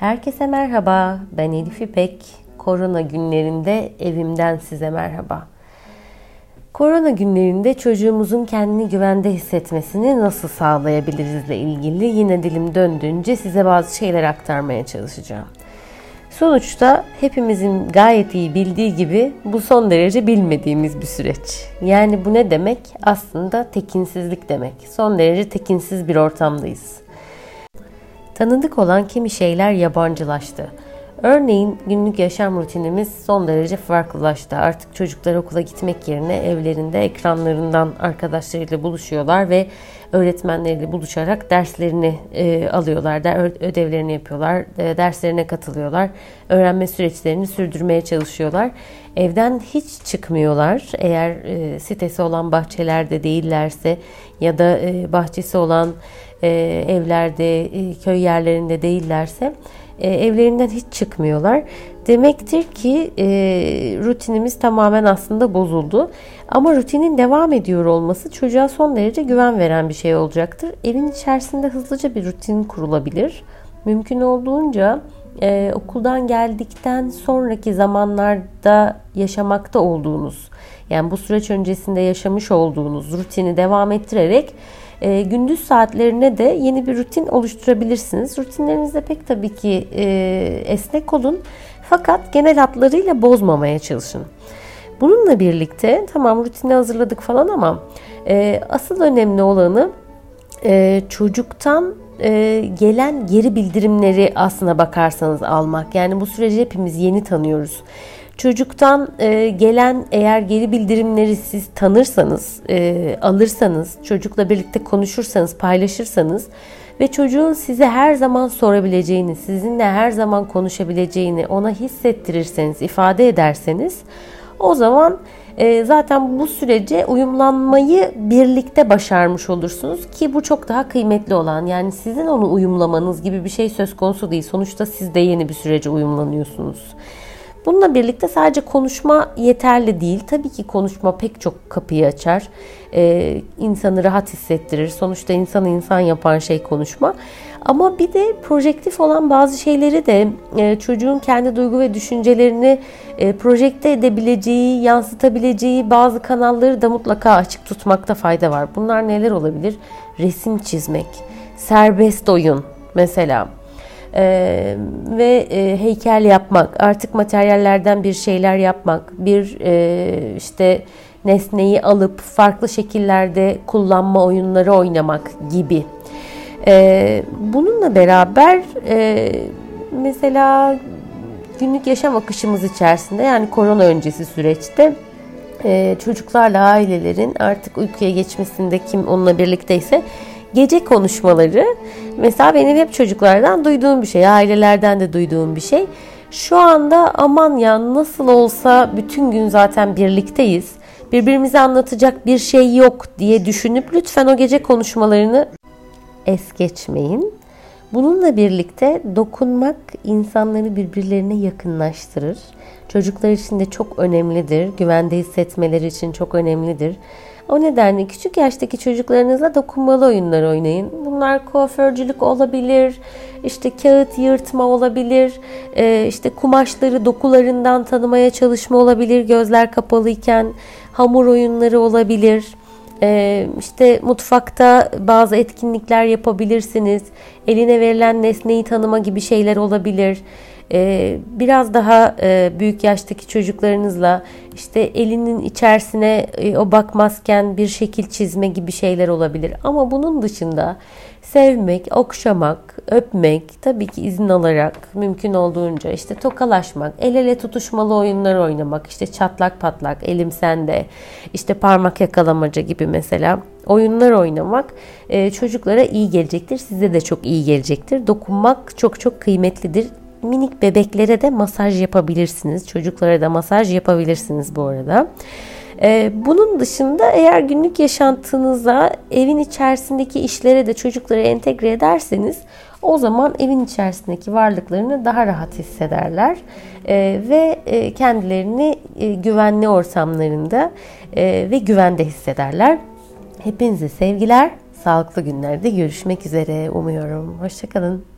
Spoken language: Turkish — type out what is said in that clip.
Herkese merhaba. Ben Elif İpek. Korona günlerinde evimden size merhaba. Korona günlerinde çocuğumuzun kendini güvende hissetmesini nasıl sağlayabilirizle ilgili yine dilim döndüğünce size bazı şeyler aktarmaya çalışacağım. Sonuçta hepimizin gayet iyi bildiği gibi bu son derece bilmediğimiz bir süreç. Yani bu ne demek? Aslında tekinsizlik demek. Son derece tekinsiz bir ortamdayız. Tanıdık olan kimi şeyler yabancılaştı. Örneğin günlük yaşam rutinimiz son derece farklılaştı. Artık çocuklar okula gitmek yerine evlerinde ekranlarından arkadaşlarıyla buluşuyorlar ve öğretmenleriyle buluşarak derslerini e, alıyorlar, ödevlerini yapıyorlar, e, derslerine katılıyorlar, öğrenme süreçlerini sürdürmeye çalışıyorlar. Evden hiç çıkmıyorlar. Eğer e, sitesi olan bahçelerde değillerse ya da e, bahçesi olan e, evlerde, e, köy yerlerinde değillerse e, evlerinden hiç çıkmıyorlar. Demektir ki e, rutinimiz tamamen aslında bozuldu. Ama rutinin devam ediyor olması çocuğa son derece güven veren bir şey olacaktır. Evin içerisinde hızlıca bir rutin kurulabilir. Mümkün olduğunca e, okuldan geldikten sonraki zamanlarda yaşamakta olduğunuz, yani bu süreç öncesinde yaşamış olduğunuz rutini devam ettirerek e, gündüz saatlerine de yeni bir rutin oluşturabilirsiniz. Rutinlerinizde pek tabii ki e, esnek olun fakat genel hatlarıyla bozmamaya çalışın. Bununla birlikte tamam rutini hazırladık falan ama e, asıl önemli olanı e, çocuktan e, gelen geri bildirimleri aslına bakarsanız almak. Yani bu süreci hepimiz yeni tanıyoruz. Çocuktan e, gelen eğer geri bildirimleri siz tanırsanız, e, alırsanız, çocukla birlikte konuşursanız, paylaşırsanız ve çocuğun size her zaman sorabileceğini, sizinle her zaman konuşabileceğini ona hissettirirseniz, ifade ederseniz o zaman e, zaten bu sürece uyumlanmayı birlikte başarmış olursunuz ki bu çok daha kıymetli olan yani sizin onu uyumlamanız gibi bir şey söz konusu değil. Sonuçta siz de yeni bir sürece uyumlanıyorsunuz. Bununla birlikte sadece konuşma yeterli değil. Tabii ki konuşma pek çok kapıyı açar. Ee, insanı rahat hissettirir. Sonuçta insanı insan yapan şey konuşma. Ama bir de projektif olan bazı şeyleri de e, çocuğun kendi duygu ve düşüncelerini e, projekte edebileceği, yansıtabileceği bazı kanalları da mutlaka açık tutmakta fayda var. Bunlar neler olabilir? Resim çizmek, serbest oyun mesela ee, ve e, heykel yapmak, artık materyallerden bir şeyler yapmak, bir e, işte nesneyi alıp farklı şekillerde kullanma oyunları oynamak gibi. Ee, bununla beraber e, mesela günlük yaşam akışımız içerisinde yani korona öncesi süreçte e, çocuklarla ailelerin artık uykuya geçmesinde kim onunla birlikteyse gece konuşmaları mesela benim hep çocuklardan duyduğum bir şey, ailelerden de duyduğum bir şey. Şu anda aman ya nasıl olsa bütün gün zaten birlikteyiz. Birbirimize anlatacak bir şey yok diye düşünüp lütfen o gece konuşmalarını es geçmeyin. Bununla birlikte dokunmak insanları birbirlerine yakınlaştırır. Çocuklar için de çok önemlidir. Güvende hissetmeleri için çok önemlidir. O nedenle küçük yaştaki çocuklarınızla dokunmalı oyunlar oynayın. Bunlar kuaförcülük olabilir, işte kağıt yırtma olabilir, e, işte kumaşları dokularından tanımaya çalışma olabilir gözler kapalıyken, hamur oyunları olabilir. E, işte mutfakta bazı etkinlikler yapabilirsiniz. Eline verilen nesneyi tanıma gibi şeyler olabilir. Ee, biraz daha e, büyük yaştaki çocuklarınızla işte elinin içerisine e, o bakmazken bir şekil çizme gibi şeyler olabilir. Ama bunun dışında sevmek, okşamak, öpmek, tabii ki izin alarak mümkün olduğunca işte tokalaşmak, el ele tutuşmalı oyunlar oynamak, işte çatlak patlak, elim sende, işte parmak yakalamaca gibi mesela oyunlar oynamak e, çocuklara iyi gelecektir. Size de çok iyi gelecektir. Dokunmak çok çok kıymetlidir minik bebeklere de masaj yapabilirsiniz. Çocuklara da masaj yapabilirsiniz bu arada. Ee, bunun dışında eğer günlük yaşantınıza evin içerisindeki işlere de çocukları entegre ederseniz o zaman evin içerisindeki varlıklarını daha rahat hissederler ee, ve e, kendilerini e, güvenli ortamlarında e, ve güvende hissederler. Hepinize sevgiler, sağlıklı günlerde görüşmek üzere umuyorum. Hoşçakalın.